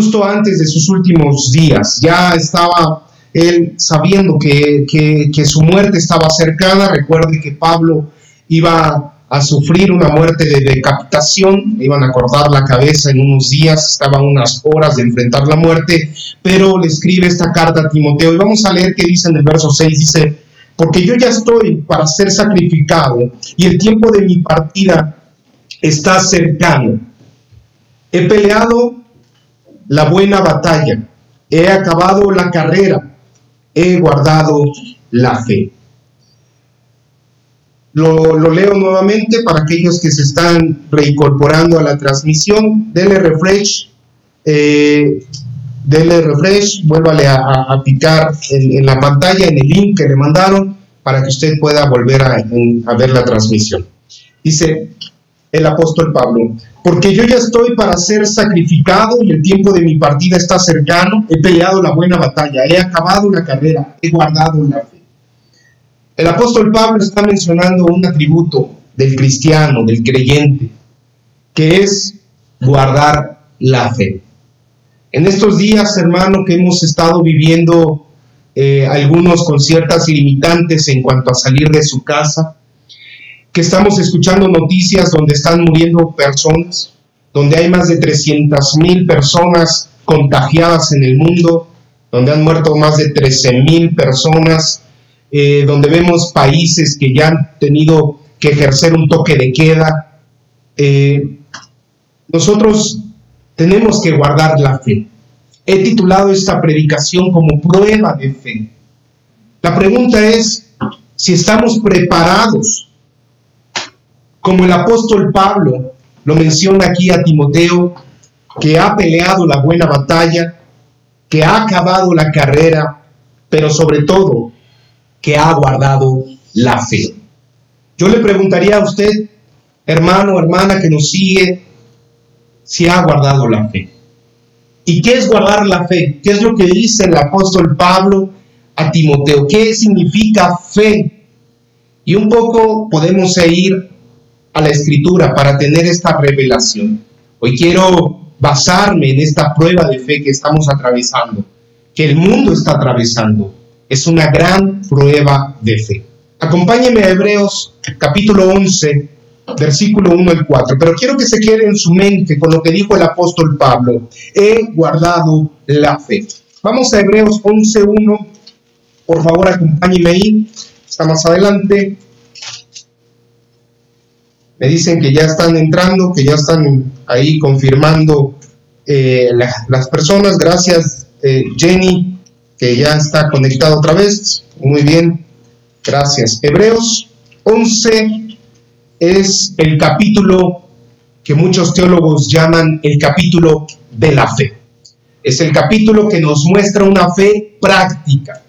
justo antes de sus últimos días. Ya estaba él sabiendo que, su muerte estaba cercana. Recuerde que Pablo iba a sufrir una muerte de decapitación, iban a cortar la cabeza en unos días, estaban unas horas de enfrentar la muerte, pero le escribe esta carta a Timoteo y vamos a leer qué dice en el verso 6, dice, porque yo ya estoy para ser sacrificado y el tiempo de mi partida está cercano. He peleado la buena batalla, he acabado la carrera, he guardado la fe. Lo, leo nuevamente para aquellos que se están reincorporando a la transmisión. Dele refresh, eh, dele refresh, vuélvale a, picar en, la pantalla, en el link que le mandaron, para que usted pueda volver a ver la transmisión. Dice el apóstol Pablo, porque yo ya estoy para ser sacrificado y el tiempo de mi partida está cercano, he peleado la buena batalla, he acabado la carrera, he guardado la fe. El apóstol Pablo está mencionando un atributo del cristiano, del creyente, que es guardar la fe. En estos días, hermano, que hemos estado viviendo eh, algunos con ciertas limitantes en cuanto a salir de su casa, que estamos escuchando noticias donde están muriendo personas, donde hay más de 300 mil personas contagiadas en el mundo, donde han muerto más de 13 mil personas, eh, donde vemos países que ya han tenido que ejercer un toque de queda. Eh, nosotros tenemos que guardar la fe. He titulado esta predicación como prueba de fe. La pregunta es si estamos preparados como el apóstol Pablo lo menciona aquí a Timoteo, que ha peleado la buena batalla, que ha acabado la carrera, pero sobre todo que ha guardado la fe. Yo le preguntaría a usted, hermano hermana que nos sigue, si ha guardado la fe. ¿Y qué es guardar la fe? ¿Qué es lo que dice el apóstol Pablo a Timoteo? ¿Qué significa fe? Y un poco podemos ir a la escritura para tener esta revelación. Hoy quiero basarme en esta prueba de fe que estamos atravesando, que el mundo está atravesando. Es una gran prueba de fe. Acompáñeme a Hebreos capítulo 11, versículo 1 al 4, pero quiero que se quede en su mente con lo que dijo el apóstol Pablo. He guardado la fe. Vamos a Hebreos 11, 1. Por favor, acompáñeme ahí. Está más adelante. Me dicen que ya están entrando, que ya están ahí confirmando eh, las personas. Gracias, eh, Jenny, que ya está conectado otra vez. Muy bien, gracias. Hebreos 11 es el capítulo que muchos teólogos llaman el capítulo de la fe. Es el capítulo que nos muestra una fe práctica,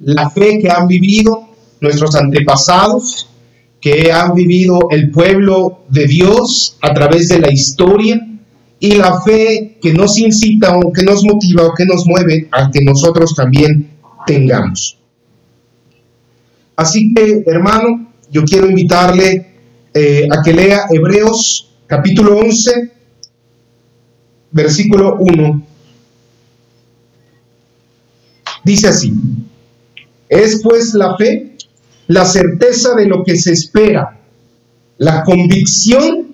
la fe que han vivido nuestros antepasados, que han vivido el pueblo de Dios a través de la historia y la fe que nos incita o que nos motiva o que nos mueve a que nosotros también tengamos. Así que, hermano, yo quiero invitarle eh, a que lea Hebreos capítulo 11, versículo 1. Dice así, es pues la fe la certeza de lo que se espera, la convicción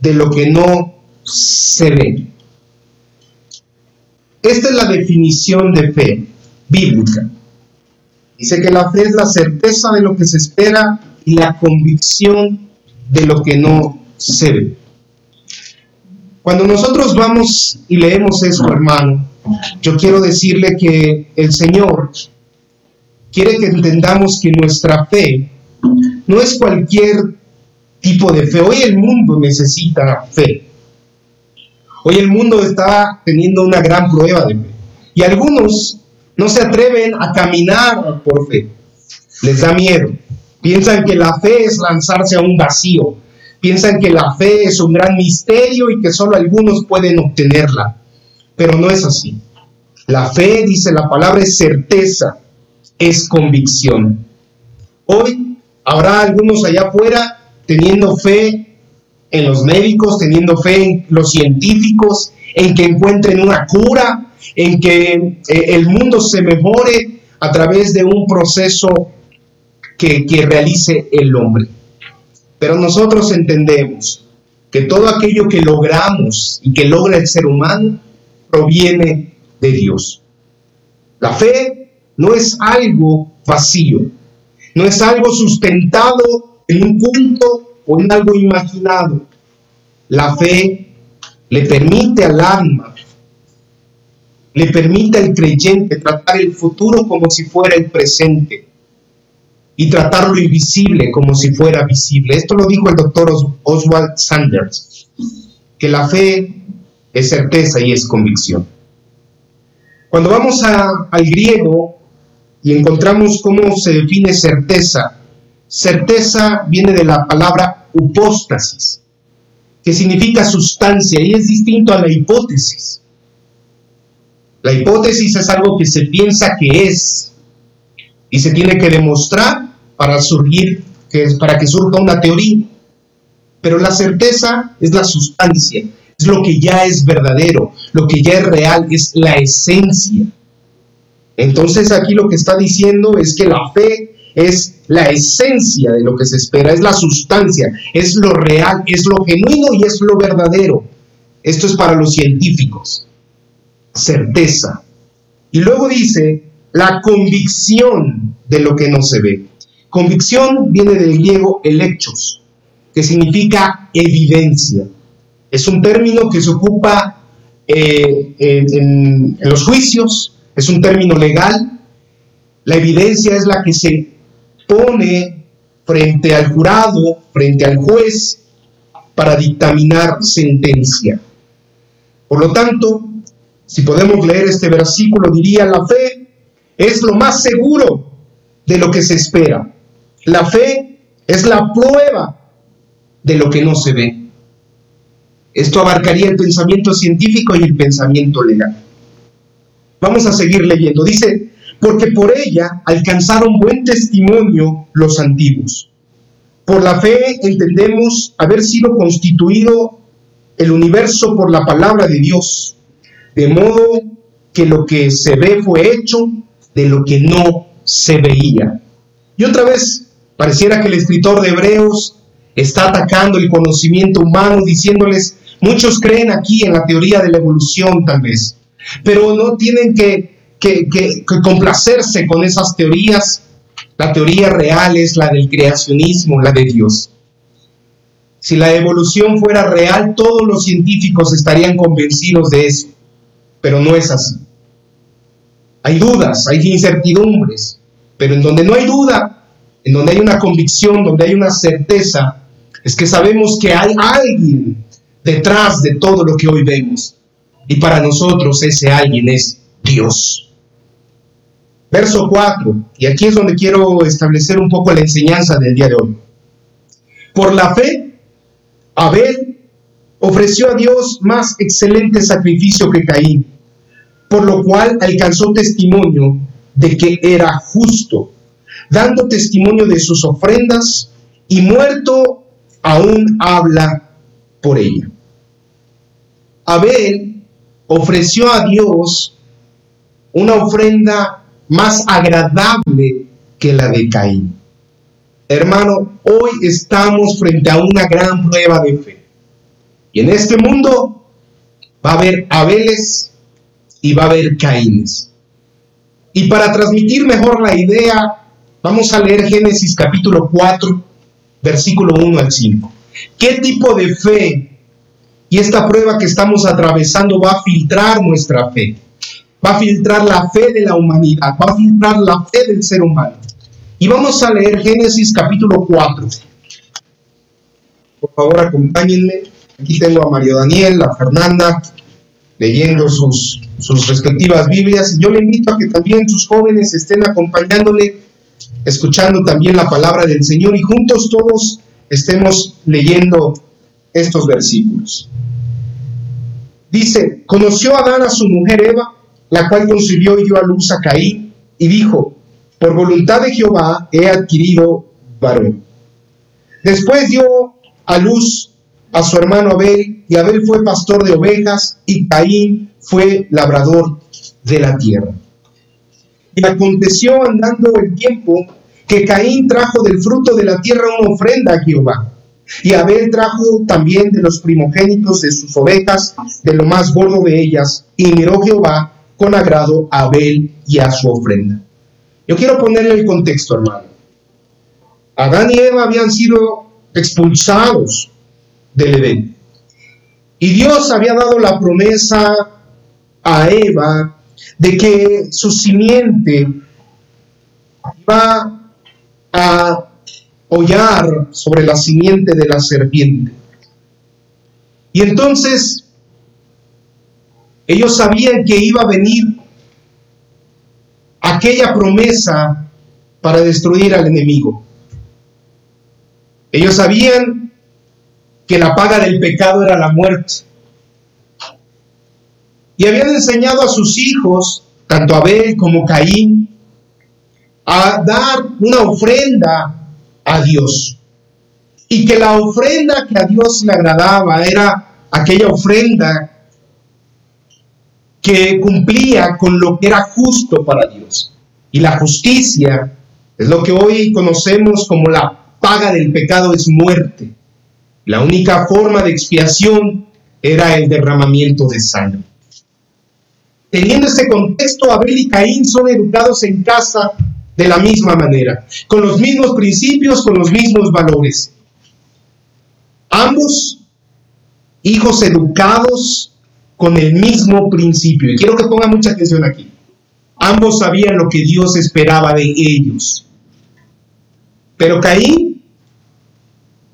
de lo que no se ve. Esta es la definición de fe bíblica. Dice que la fe es la certeza de lo que se espera y la convicción de lo que no se ve. Cuando nosotros vamos y leemos esto, hermano, yo quiero decirle que el Señor quiere que entendamos que nuestra fe no es cualquier tipo de fe. Hoy el mundo necesita fe. Hoy el mundo está teniendo una gran prueba de fe. Y algunos no se atreven a caminar por fe. Les da miedo. Piensan que la fe es lanzarse a un vacío. Piensan que la fe es un gran misterio y que solo algunos pueden obtenerla. Pero no es así. La fe, dice la palabra, es certeza es convicción. Hoy habrá algunos allá afuera teniendo fe en los médicos, teniendo fe en los científicos, en que encuentren una cura, en que eh, el mundo se mejore a través de un proceso que, que realice el hombre. Pero nosotros entendemos que todo aquello que logramos y que logra el ser humano proviene de Dios. La fe no es algo vacío, no es algo sustentado en un punto o en algo imaginado. La fe le permite al alma, le permite al creyente tratar el futuro como si fuera el presente y tratar lo invisible como si fuera visible. Esto lo dijo el doctor Oswald Sanders, que la fe es certeza y es convicción. Cuando vamos al griego y encontramos cómo se define certeza, certeza viene de la palabra upóstasis, que significa sustancia y es distinto a la hipótesis. La hipótesis es algo que se piensa que es y se tiene que demostrar para surgir, que para que surja una teoría. Pero la certeza es la sustancia, es lo que ya es verdadero, lo que ya es real, es la esencia. Entonces aquí lo que está diciendo es que la fe es la esencia de lo que se espera, es la sustancia, es lo real, es lo genuino y es lo verdadero. Esto es para los científicos. Certeza. Y luego dice la convicción de lo que no se ve. Convicción viene del griego elechos, que significa evidencia. Es un término que se ocupa eh, en, en los juicios, es un término legal. La evidencia es la que se pone frente al jurado, frente al juez, para dictaminar sentencia. Por lo tanto, si podemos leer este versículo, diría, la fe es lo más seguro de lo que se espera. La fe es la prueba de lo que no se ve. Esto abarcaría el pensamiento científico y el pensamiento legal. Vamos a seguir leyendo. Dice, porque por ella alcanzaron buen testimonio los antiguos. Por la fe entendemos haber sido constituido el universo por la palabra de Dios, de modo que lo que se ve fue hecho de lo que no se veía. Y otra vez Pareciera que el escritor de Hebreos está atacando el conocimiento humano, diciéndoles, muchos creen aquí en la teoría de la evolución tal vez, pero no tienen que, complacerse con esas teorías. La teoría real es la del creacionismo, la de Dios. Si la evolución fuera real, todos los científicos estarían convencidos de eso, pero no es así. Hay dudas, hay incertidumbres, pero en donde no hay duda, en donde hay una convicción, donde hay una certeza, es que sabemos que hay alguien detrás de todo lo que hoy vemos. Y para nosotros ese alguien es Dios. Verso 4, y aquí es donde quiero establecer un poco la enseñanza del día de hoy. Por la fe, Abel ofreció a Dios más excelente sacrificio que Caín, por lo cual alcanzó testimonio de que era justo dando testimonio de sus ofrendas, y muerto aún habla por ella. Abel ofreció a Dios una ofrenda más agradable que la de Caín. Hermano, hoy estamos frente a una gran prueba de fe. Y en este mundo va a haber Abeles y va a haber Caínes. Y para transmitir mejor la idea, Vamos a leer Génesis capítulo 4, versículo 1 al 5. ¿Qué tipo de fe y esta prueba que estamos atravesando va a filtrar nuestra fe? Va a filtrar la fe de la humanidad, va a filtrar la fe del ser humano. Y vamos a leer Génesis capítulo 4. Por favor, acompáñenme. Aquí tengo a Mario Daniel, a Fernanda, leyendo sus, sus respectivas Biblias. Y yo le invito a que también sus jóvenes estén acompañándole escuchando también la palabra del Señor y juntos todos estemos leyendo estos versículos. Dice, conoció Adán a su mujer Eva, la cual concibió y dio a luz a Caín, y dijo, por voluntad de Jehová he adquirido varón. Después dio a luz a su hermano Abel, y Abel fue pastor de ovejas, y Caín fue labrador de la tierra. Y aconteció andando el tiempo que Caín trajo del fruto de la tierra una ofrenda a Jehová. Y Abel trajo también de los primogénitos de sus ovejas, de lo más gordo de ellas, y miró Jehová con agrado a Abel y a su ofrenda. Yo quiero ponerle el contexto, hermano. Adán y Eva habían sido expulsados del Edén. Y Dios había dado la promesa a Eva de que su simiente iba a hollar sobre la simiente de la serpiente. Y entonces ellos sabían que iba a venir aquella promesa para destruir al enemigo. Ellos sabían que la paga del pecado era la muerte. Y habían enseñado a sus hijos, tanto Abel como Caín, a dar una ofrenda a Dios. Y que la ofrenda que a Dios le agradaba era aquella ofrenda que cumplía con lo que era justo para Dios. Y la justicia es lo que hoy conocemos como la paga del pecado es muerte. La única forma de expiación era el derramamiento de sangre. Teniendo ese contexto, Abel y Caín son educados en casa de la misma manera, con los mismos principios, con los mismos valores. Ambos hijos educados con el mismo principio. Y quiero que ponga mucha atención aquí. Ambos sabían lo que Dios esperaba de ellos. Pero Caín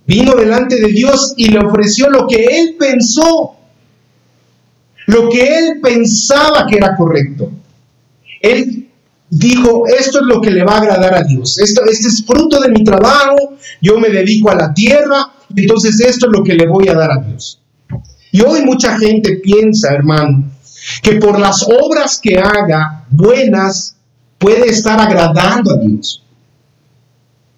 vino delante de Dios y le ofreció lo que él pensó, lo que él pensaba que era correcto. Él dijo, esto es lo que le va a agradar a Dios, esto, este es fruto de mi trabajo, yo me dedico a la tierra, entonces esto es lo que le voy a dar a Dios. Y hoy mucha gente piensa, hermano, que por las obras que haga buenas puede estar agradando a Dios.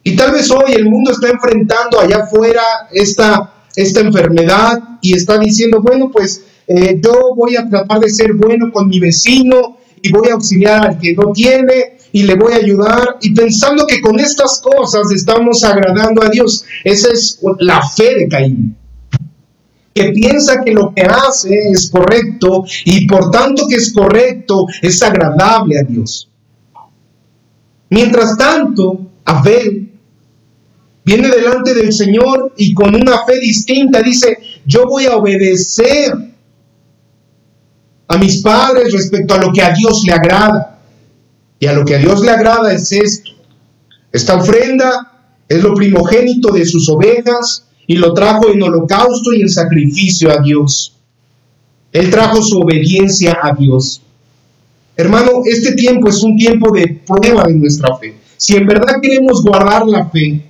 Y tal vez hoy el mundo está enfrentando allá afuera esta, esta enfermedad y está diciendo, bueno, pues eh, yo voy a tratar de ser bueno con mi vecino, y voy a auxiliar al que no tiene y le voy a ayudar y pensando que con estas cosas estamos agradando a Dios. Esa es la fe de Caín que piensa que lo que hace es correcto y por tanto que es correcto es agradable a Dios. Mientras tanto, Abel viene delante del Señor y con una fe distinta dice, yo voy a obedecer a mis padres respecto a lo que a Dios le agrada. Y a lo que a Dios le agrada es esto. Esta ofrenda es lo primogénito de sus ovejas y lo trajo en holocausto y en sacrificio a Dios. Él trajo su obediencia a Dios. Hermano, este tiempo es un tiempo de prueba de nuestra fe. Si en verdad queremos guardar la fe,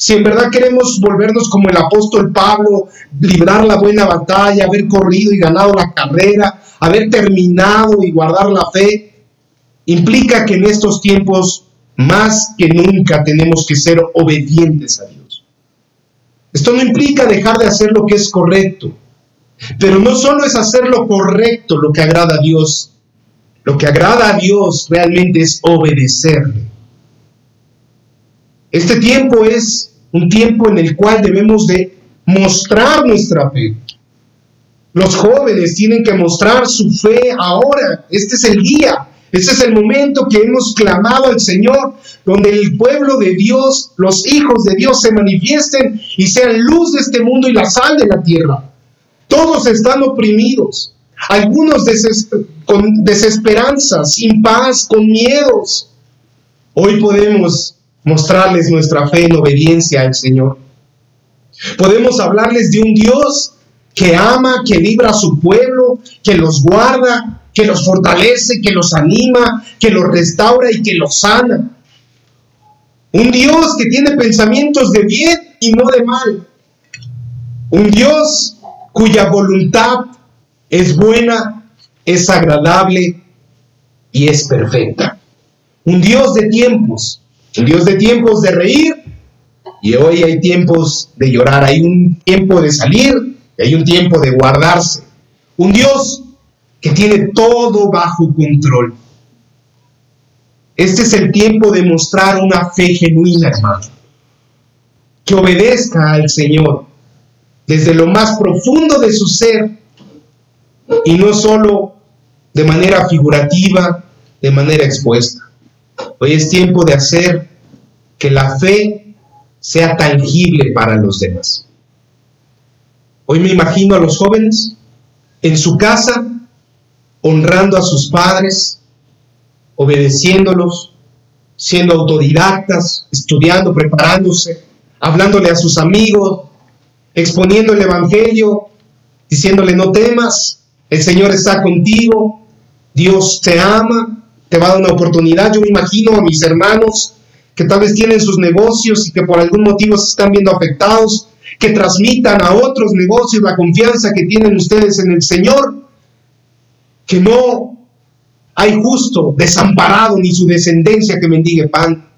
si en verdad queremos volvernos como el apóstol Pablo, librar la buena batalla, haber corrido y ganado la carrera, haber terminado y guardar la fe, implica que en estos tiempos más que nunca tenemos que ser obedientes a Dios. Esto no implica dejar de hacer lo que es correcto, pero no solo es hacer lo correcto lo que agrada a Dios, lo que agrada a Dios realmente es obedecerle. Este tiempo es un tiempo en el cual debemos de mostrar nuestra fe. Los jóvenes tienen que mostrar su fe ahora. Este es el día. Este es el momento que hemos clamado al Señor, donde el pueblo de Dios, los hijos de Dios se manifiesten y sean luz de este mundo y la sal de la tierra. Todos están oprimidos, algunos con desesperanza, sin paz, con miedos. Hoy podemos mostrarles nuestra fe en obediencia al Señor. Podemos hablarles de un Dios que ama, que libra a su pueblo, que los guarda, que los fortalece, que los anima, que los restaura y que los sana. Un Dios que tiene pensamientos de bien y no de mal. Un Dios cuya voluntad es buena, es agradable y es perfecta. Un Dios de tiempos, un Dios de tiempos de reír Y hoy hay tiempos de llorar, hay un tiempo de salir y hay un tiempo de guardarse. Un Dios que tiene todo bajo control. Este es el tiempo de mostrar una fe genuina, hermano. Que obedezca al Señor desde lo más profundo de su ser y no solo de manera figurativa, de manera expuesta. Hoy es tiempo de hacer que la fe sea tangible para los demás. Hoy me imagino a los jóvenes en su casa honrando a sus padres, obedeciéndolos, siendo autodidactas, estudiando, preparándose, hablándole a sus amigos, exponiendo el Evangelio, diciéndole no temas, el Señor está contigo, Dios te ama, te va a dar una oportunidad. Yo me imagino a mis hermanos que tal vez tienen sus negocios y que por algún motivo se están viendo afectados, que transmitan a otros negocios la confianza que tienen ustedes en el Señor, que no hay justo desamparado ni su descendencia que mendigue pan.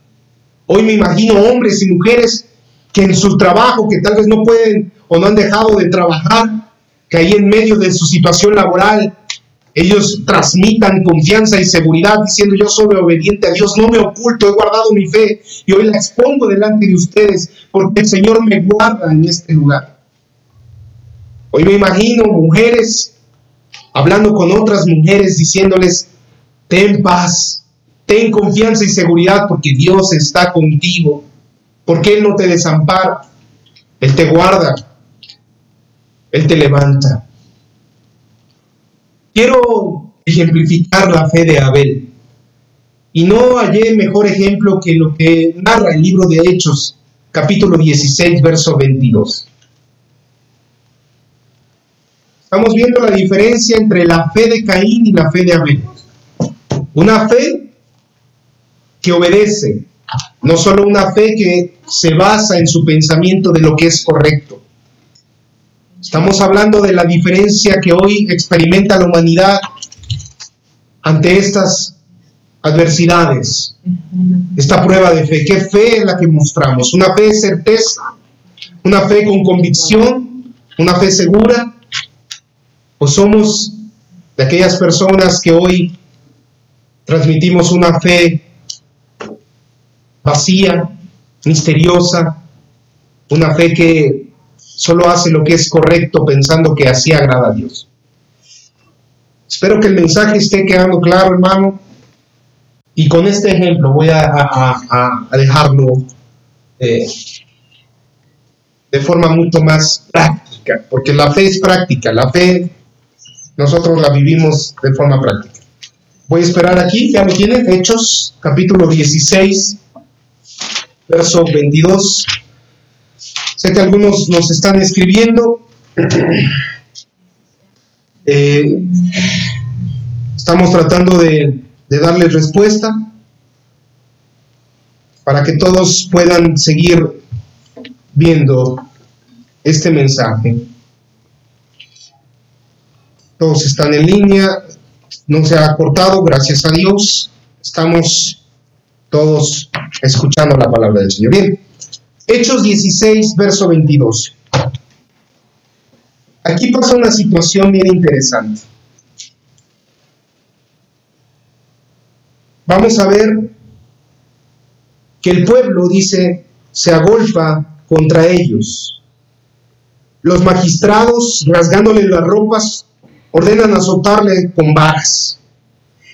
Hoy me imagino hombres y mujeres que en su trabajo, que tal vez no pueden o no han dejado de trabajar, que ahí en medio de su situación laboral, ellos transmitan confianza y seguridad diciendo yo soy obediente a Dios, no me oculto, he guardado mi fe y hoy la expongo delante de ustedes porque el Señor me guarda en este lugar. Hoy me imagino mujeres hablando con otras mujeres diciéndoles, ten paz, ten confianza y seguridad porque Dios está contigo, porque Él no te desampara, Él te guarda, Él te levanta. Quiero ejemplificar la fe de Abel. Y no hallé mejor ejemplo que lo que narra el libro de Hechos, capítulo 16, verso 22. Estamos viendo la diferencia entre la fe de Caín y la fe de Abel. Una fe que obedece, no solo una fe que se basa en su pensamiento de lo que es correcto, Estamos hablando de la diferencia que hoy experimenta la humanidad ante estas adversidades, esta prueba de fe. ¿Qué fe es la que mostramos? ¿Una fe certeza? ¿Una fe con convicción? ¿Una fe segura? ¿O somos de aquellas personas que hoy transmitimos una fe vacía, misteriosa, una fe que solo hace lo que es correcto pensando que así agrada a Dios. Espero que el mensaje esté quedando claro, hermano. Y con este ejemplo voy a, dejarlo eh, de forma mucho más práctica, porque la fe es práctica, la fe nosotros la vivimos de forma práctica. Voy a esperar aquí, ya lo tienen, Hechos, capítulo 16, verso 22 Sé que algunos nos están escribiendo. Eh, estamos tratando de, de darles respuesta para que todos puedan seguir viendo este mensaje. Todos están en línea, no se ha cortado, gracias a Dios. Estamos todos escuchando la palabra del Señor. Bien. Hechos 16, verso 22. Aquí pasa una situación bien interesante. Vamos a ver que el pueblo, dice, se agolpa contra ellos. Los magistrados, rasgándole las ropas, ordenan azotarle con varas.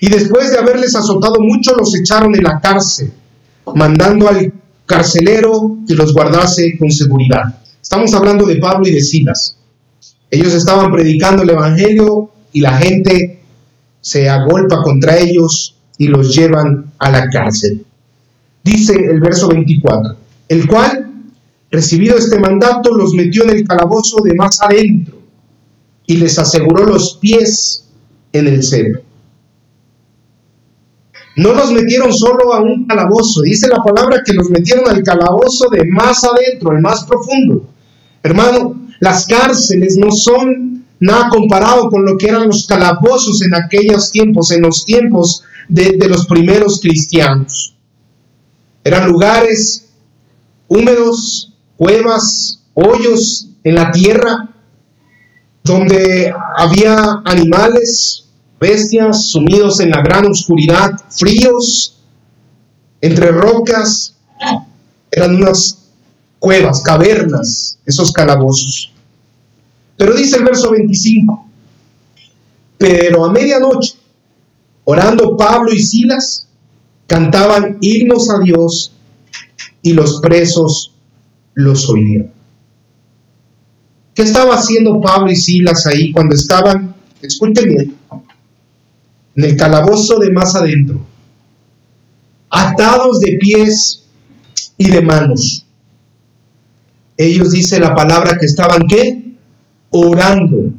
Y después de haberles azotado mucho, los echaron en la cárcel, mandando al carcelero que los guardase con seguridad. Estamos hablando de Pablo y de Silas. Ellos estaban predicando el Evangelio y la gente se agolpa contra ellos y los llevan a la cárcel. Dice el verso 24, el cual, recibido este mandato, los metió en el calabozo de más adentro y les aseguró los pies en el cero. No los metieron solo a un calabozo, dice la palabra que los metieron al calabozo de más adentro, el más profundo. Hermano, las cárceles no son nada comparado con lo que eran los calabozos en aquellos tiempos, en los tiempos de los primeros cristianos. Eran lugares húmedos, cuevas, hoyos en la tierra, donde había animales, bestias sumidos en la gran oscuridad, fríos, entre rocas, eran unas cuevas, cavernas, esos calabozos. Pero dice el verso 25, pero a medianoche, orando Pablo y Silas, cantaban himnos a Dios y los presos los oían. ¿Qué estaba haciendo Pablo y Silas ahí cuando estaban, escuchen bien, en el calabozo de más adentro, atados de pies y de manos? Ellos dice la palabra que estaban qué? Orando.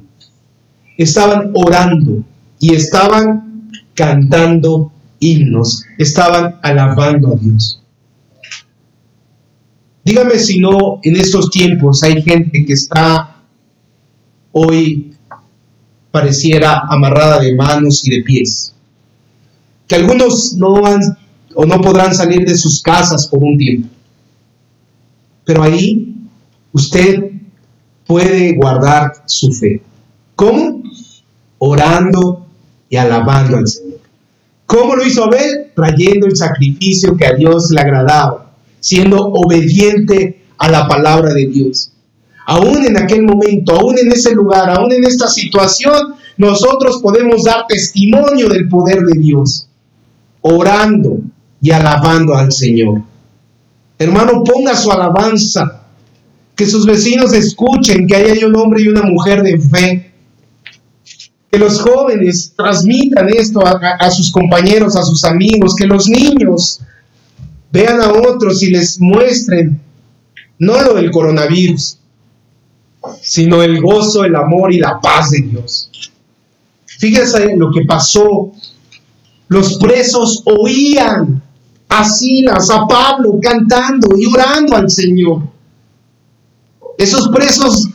Estaban orando y estaban cantando himnos, estaban alabando a Dios. Dígame si no, en estos tiempos hay gente que está hoy pareciera amarrada de manos y de pies. Que algunos no han o no podrán salir de sus casas por un tiempo. Pero ahí usted puede guardar su fe. ¿Cómo? Orando y alabando al Señor. ¿Cómo lo hizo Abel? Trayendo el sacrificio que a Dios le agradaba, siendo obediente a la palabra de Dios. Aún en aquel momento, aún en ese lugar, aún en esta situación, nosotros podemos dar testimonio del poder de Dios, orando y alabando al Señor. Hermano, ponga su alabanza, que sus vecinos escuchen que hay un hombre y una mujer de fe, que los jóvenes transmitan esto a, sus compañeros, a sus amigos, que los niños vean a otros y les muestren no lo del coronavirus, sino el gozo, el amor y la paz de Dios. Fíjense lo que pasó. Los presos oían a Silas, a Pablo cantando y orando al Señor. Esos presos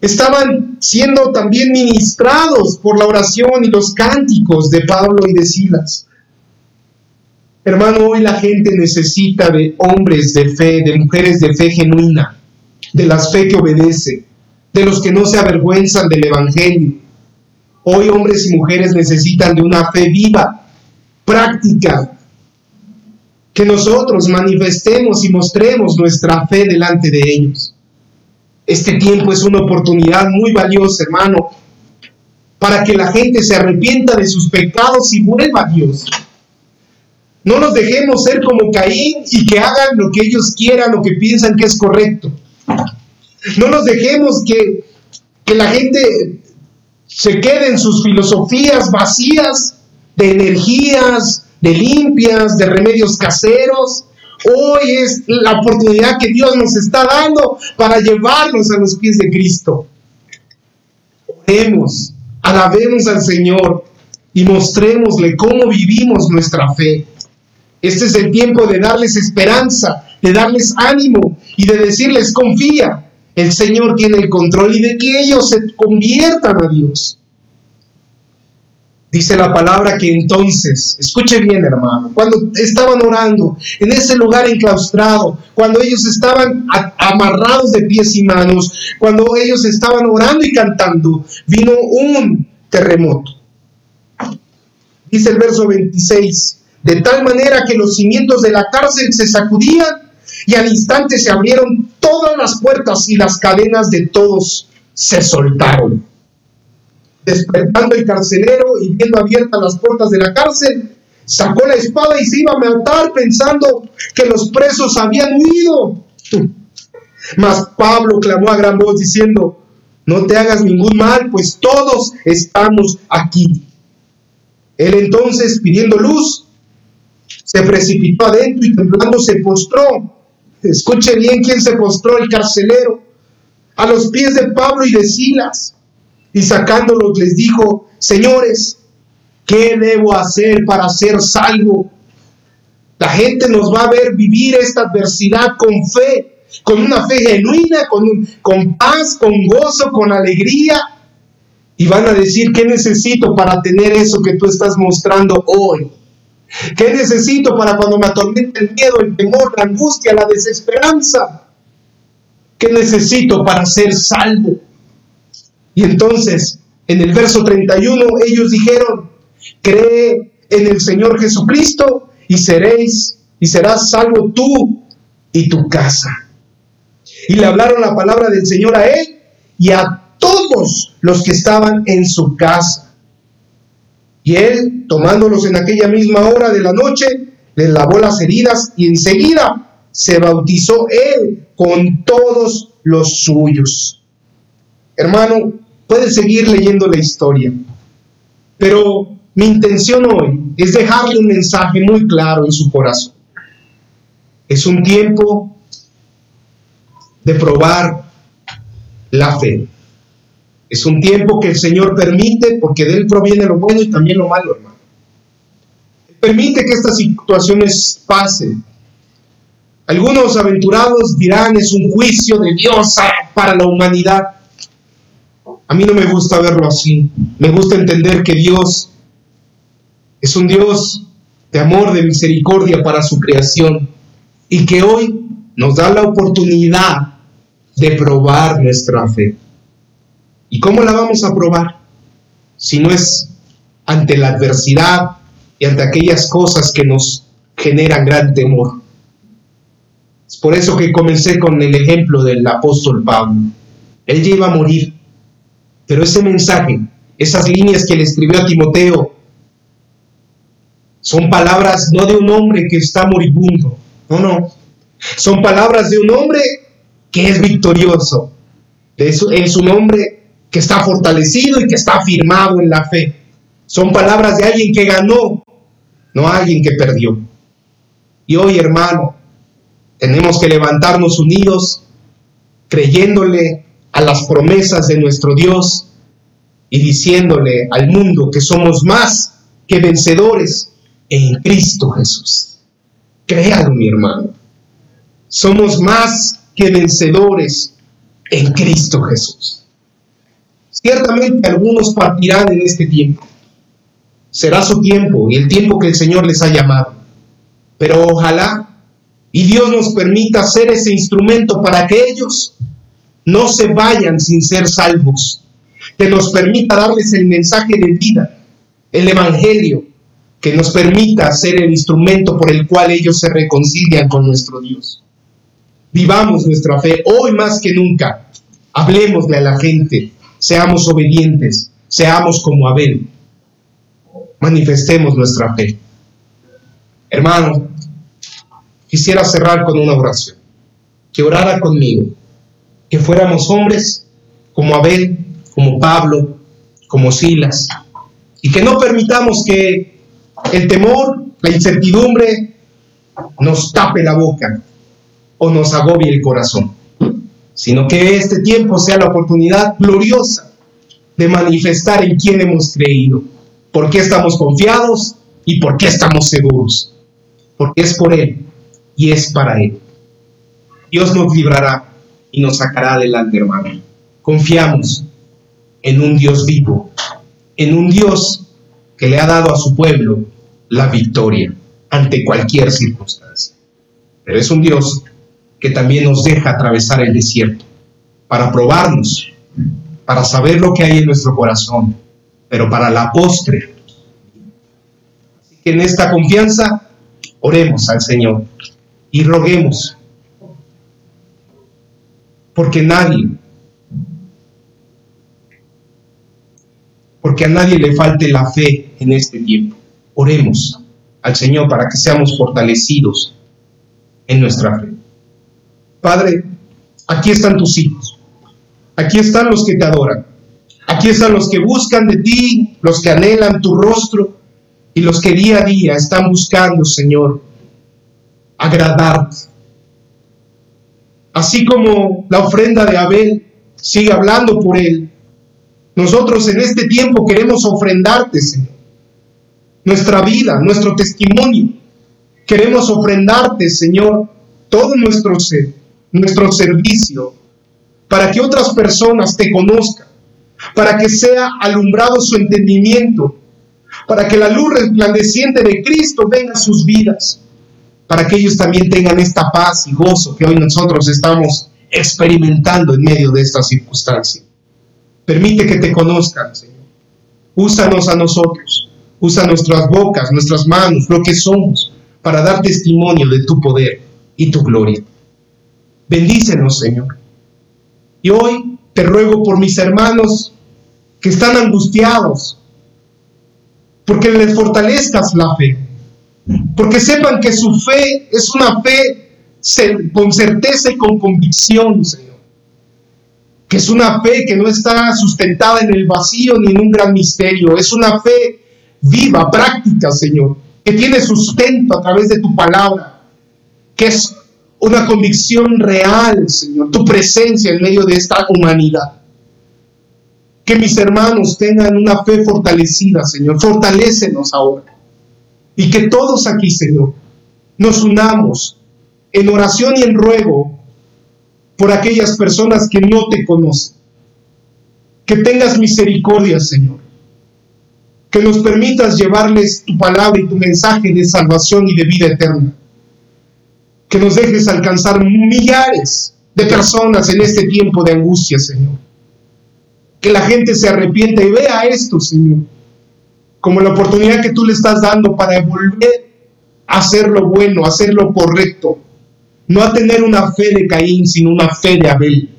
estaban siendo también ministrados por la oración y los cánticos de Pablo y de Silas. Hermano, hoy la gente necesita de hombres de fe, de mujeres de fe genuina, de las fe que obedece, de los que no se avergüenzan del Evangelio. Hoy hombres y mujeres necesitan de una fe viva, práctica, que nosotros manifestemos y mostremos nuestra fe delante de ellos. Este tiempo es una oportunidad muy valiosa, hermano, para que la gente se arrepienta de sus pecados y vuelva a Dios. No nos dejemos ser como Caín y que hagan lo que ellos quieran, lo que piensan que es correcto. No nos dejemos que, que la gente se quede en sus filosofías vacías de energías, de limpias, de remedios caseros, Hoy es la oportunidad que Dios nos está dando para llevarnos a los pies de Cristo. Oremos, alabemos al Señor y mostrémosle cómo vivimos nuestra fe. Este es el tiempo de darles esperanza, de darles ánimo y de decirles confía. El Señor tiene el control y de que ellos se conviertan a Dios. Dice la palabra que entonces, escuche bien hermano, cuando estaban orando en ese lugar enclaustrado, cuando ellos estaban amarrados de pies y manos, cuando ellos estaban orando y cantando, vino un terremoto. Dice el verso 26, de tal manera que los cimientos de la cárcel se sacudían y al instante se abrieron todas las puertas y las cadenas de todos se soltaron despertando el carcelero y viendo abiertas las puertas de la cárcel, sacó la espada y se iba a matar pensando que los presos habían huido. Mas Pablo clamó a gran voz diciendo, no te hagas ningún mal, pues todos estamos aquí. Él entonces, pidiendo luz, se precipitó adentro y temblando se postró. Escuche bien quién se postró, el carcelero, a los pies de Pablo y de Silas y sacándolos les dijo, señores, ¿qué debo hacer para ser salvo? La gente nos va a ver vivir esta adversidad con fe, con una fe genuina, con, con paz, con gozo, con alegría. Y van a decir, ¿qué necesito para tener eso que tú estás mostrando hoy? ¿Qué necesito para cuando me atormenta el miedo, el temor, la angustia, la desesperanza? ¿Qué necesito para ser salvo? Y entonces, en el verso 31, ellos dijeron, cree en el Señor Jesucristo y seréis y serás salvo tú y tu casa. Y le hablaron la palabra del Señor a él y a todos los que estaban en su casa. Y él, tomándolos en aquella misma hora de la noche, les lavó las heridas y enseguida se bautizó él con todos los suyos. Hermano, puede seguir leyendo la historia, pero mi intención hoy es dejarle un mensaje muy claro en su corazón. Es un tiempo de probar la fe. Es un tiempo que el Señor permite, porque de Él proviene lo bueno y también lo malo, hermano. Permite que estas situaciones pasen. Algunos aventurados dirán es un juicio de Dios para la humanidad. A mí no me gusta verlo así. Me gusta entender que Dios es un Dios de amor, de misericordia para su creación y que hoy nos da la oportunidad de probar nuestra fe. ¿Y cómo la vamos a probar? Si no es ante la adversidad y ante aquellas cosas que nos generan gran temor. Es por eso que comencé con el ejemplo del apóstol Pablo. Él iba a morir, pero ese mensaje, esas líneas que le escribió a Timoteo, son palabras no de un hombre que está moribundo, no, no, son palabras de un hombre que es victorioso, es un hombre que está fortalecido y que está afirmado en la fe. Son palabras de alguien que ganó, no alguien que perdió. Y hoy, hermano, tenemos que levantarnos unidos, creyéndole a las promesas de nuestro Dios y diciéndole al mundo que somos más que vencedores en Cristo Jesús. Créalo, mi hermano. Somos más que vencedores en Cristo Jesús. Ciertamente algunos partirán en este tiempo. Será su tiempo y el tiempo que el Señor les ha llamado. Pero ojalá y Dios nos permita ser ese instrumento para que ellos no se vayan sin ser salvos. Que nos permita darles el mensaje de vida, el Evangelio, que nos permita ser el instrumento por el cual ellos se reconcilian con nuestro Dios. Vivamos nuestra fe hoy más que nunca. Hablemosle a la gente seamos obedientes, seamos como Abel, manifestemos nuestra fe. Hermano, quisiera cerrar con una oración, que orara conmigo, que fuéramos hombres como Abel, como Pablo, como Silas, y que no permitamos que el temor, la incertidumbre nos tape la boca o nos agobie el corazón sino que este tiempo sea la oportunidad gloriosa de manifestar en quién hemos creído, por qué estamos confiados y por qué estamos seguros, porque es por Él y es para Él. Dios nos librará y nos sacará adelante, hermano. Confiamos en un Dios vivo, en un Dios que le ha dado a su pueblo la victoria ante cualquier circunstancia. Pero es un Dios que también nos deja atravesar el desierto para probarnos, para saber lo que hay en nuestro corazón, pero para la postre. Así que en esta confianza oremos al Señor y roguemos, porque nadie, porque a nadie le falte la fe en este tiempo. Oremos al Señor para que seamos fortalecidos en nuestra fe. Padre, aquí están tus hijos. Aquí están los que te adoran. Aquí están los que buscan de ti, los que anhelan tu rostro y los que día a día están buscando, Señor, agradarte. Así como la ofrenda de Abel sigue hablando por él, nosotros en este tiempo queremos ofrendarte, Señor. Nuestra vida, nuestro testimonio. Queremos ofrendarte, Señor, todo nuestro ser nuestro servicio, para que otras personas te conozcan, para que sea alumbrado su entendimiento, para que la luz resplandeciente de Cristo venga a sus vidas, para que ellos también tengan esta paz y gozo que hoy nosotros estamos experimentando en medio de esta circunstancia. Permite que te conozcan, Señor. Úsanos a nosotros, usa nuestras bocas, nuestras manos, lo que somos, para dar testimonio de tu poder y tu gloria. Bendícenos, Señor. Y hoy te ruego por mis hermanos que están angustiados, porque les fortalezcas la fe, porque sepan que su fe es una fe con certeza y con convicción, Señor, que es una fe que no está sustentada en el vacío ni en un gran misterio, es una fe viva, práctica, Señor, que tiene sustento a través de tu palabra, que es una convicción real, Señor, tu presencia en medio de esta humanidad. Que mis hermanos tengan una fe fortalecida, Señor. Fortalécenos ahora. Y que todos aquí, Señor, nos unamos en oración y en ruego por aquellas personas que no te conocen. Que tengas misericordia, Señor. Que nos permitas llevarles tu palabra y tu mensaje de salvación y de vida eterna. Que nos dejes alcanzar millares de personas en este tiempo de angustia, Señor que la gente se arrepienta y vea esto, Señor, como la oportunidad que tú le estás dando para volver a hacer lo bueno, a hacer lo correcto, no a tener una fe de Caín, sino una fe de Abel.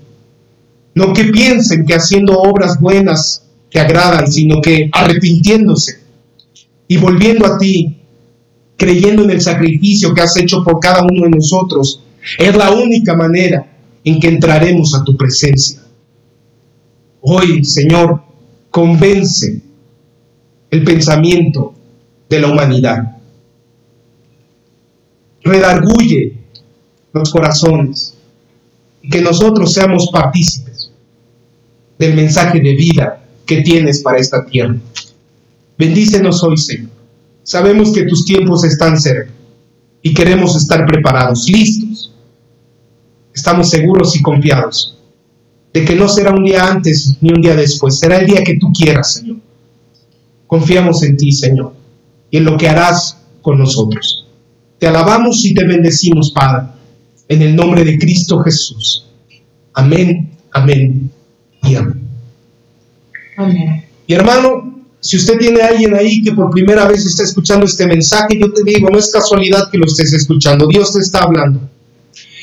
No que piensen que haciendo obras buenas te agradan, sino que arrepintiéndose y volviendo a ti, creyendo en el sacrificio que has hecho por cada uno de nosotros, es la única manera en que entraremos a tu presencia. Hoy, Señor, convence el pensamiento de la humanidad. Redarguye los corazones y que nosotros seamos partícipes del mensaje de vida que tienes para esta tierra. Bendícenos hoy, Señor. Sabemos que tus tiempos están cerca y queremos estar preparados, listos. Estamos seguros y confiados de que no será un día antes ni un día después, será el día que tú quieras, Señor. Confiamos en ti, Señor, y en lo que harás con nosotros. Te alabamos y te bendecimos, Padre, en el nombre de Cristo Jesús. Amén, amén y amén. Amén. Y hermano, si usted tiene a alguien ahí que por primera vez está escuchando este mensaje, yo te digo, no es casualidad que lo estés escuchando, Dios te está hablando.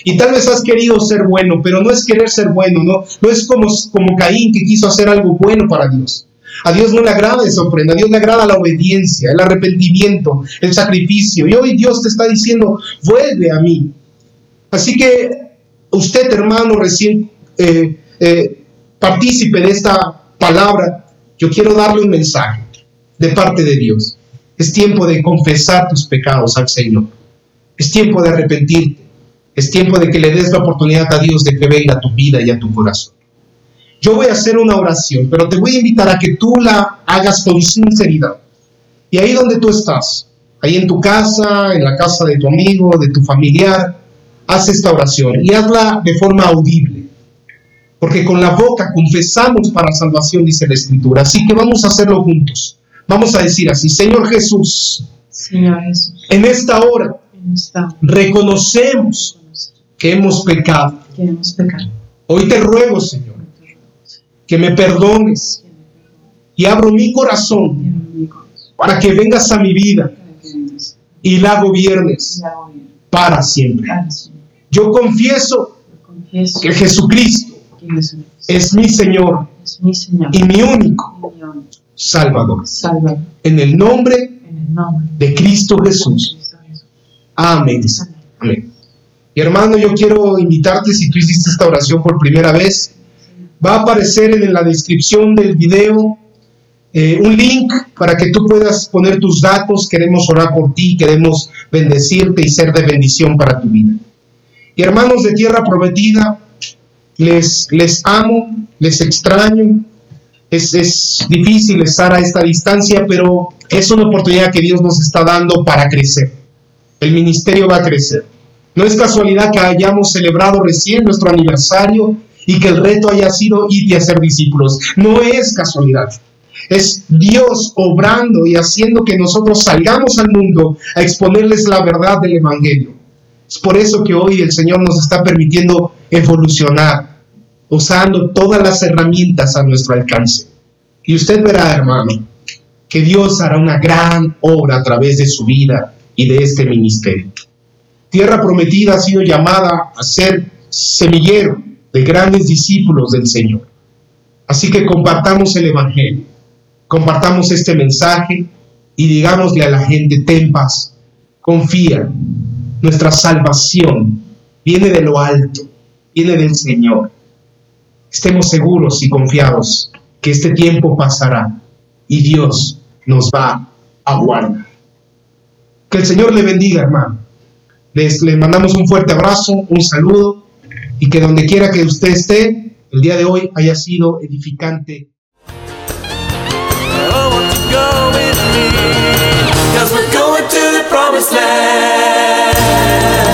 Y tal vez has querido ser bueno, pero no es querer ser bueno, no, no es como, como Caín que quiso hacer algo bueno para Dios. A Dios no le agrada esa ofrenda, a Dios le agrada la obediencia, el arrepentimiento, el sacrificio. Y hoy Dios te está diciendo, vuelve a mí. Así que usted, hermano, recién eh, eh, partícipe de esta palabra, yo quiero darle un mensaje de parte de Dios. Es tiempo de confesar tus pecados al Señor. Es tiempo de arrepentirte. Es tiempo de que le des la oportunidad a Dios de que venga a tu vida y a tu corazón. Yo voy a hacer una oración, pero te voy a invitar a que tú la hagas con sinceridad. Y ahí donde tú estás, ahí en tu casa, en la casa de tu amigo, de tu familiar, haz esta oración y hazla de forma audible. Porque con la boca confesamos para salvación, dice la Escritura. Así que vamos a hacerlo juntos. Vamos a decir así, Señor Jesús, Señor Jesús. en esta hora reconocemos que hemos pecado. Hoy te ruego, Señor, que me perdones y abro mi corazón para que vengas a mi vida y la gobiernes para siempre. Yo confieso que Jesucristo es mi Señor y mi único Salvador. En el nombre de Cristo Jesús. Amén. Amén. Y hermano, yo quiero invitarte, si tú hiciste esta oración por primera vez, va a aparecer en la descripción del video eh, un link para que tú puedas poner tus datos. Queremos orar por ti, queremos bendecirte y ser de bendición para tu vida. Y hermanos de tierra prometida, les, amo, les extraño. Es, es difícil estar a esta distancia, pero es una oportunidad que Dios nos está dando para crecer. El ministerio va a crecer no es casualidad que hayamos celebrado recién nuestro aniversario y que el reto haya sido ir y hacer discípulos. No es casualidad. Es Dios obrando y haciendo que nosotros salgamos al mundo a exponerles la verdad del Evangelio. Es por eso que hoy el Señor nos está permitiendo evolucionar, usando todas las herramientas a nuestro alcance. Y usted verá, hermano, que Dios hará una gran obra a través de su vida y de este ministerio. Tierra Prometida ha sido llamada a ser semillero de grandes discípulos del Señor. Así que compartamos el Evangelio, compartamos este mensaje y digámosle a la gente, ten paz, confía, nuestra salvación viene de lo alto, viene del Señor. Estemos seguros y confiados que este tiempo pasará y Dios nos va a guardar. Que el Señor le bendiga, hermano. Les, les mandamos un fuerte abrazo, un saludo y que donde quiera que usted esté, el día de hoy haya sido edificante. promised land. Yeah.